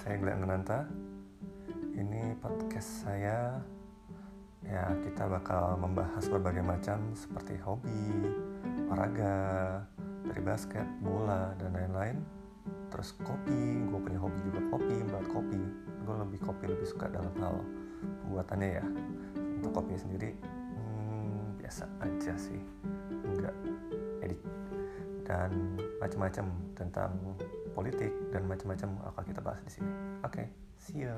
saya Glenn Nanta. Ini podcast saya. Ya, kita bakal membahas berbagai macam seperti hobi, olahraga, dari basket, bola, dan lain-lain. Terus kopi, gue punya hobi juga kopi, buat kopi. Gue lebih kopi lebih suka dalam hal pembuatannya ya. Untuk kopi sendiri, hmm, biasa aja sih, enggak edit dan macam-macam tentang politik dan macam-macam akan kita bahas di sini. Oke, okay, see you.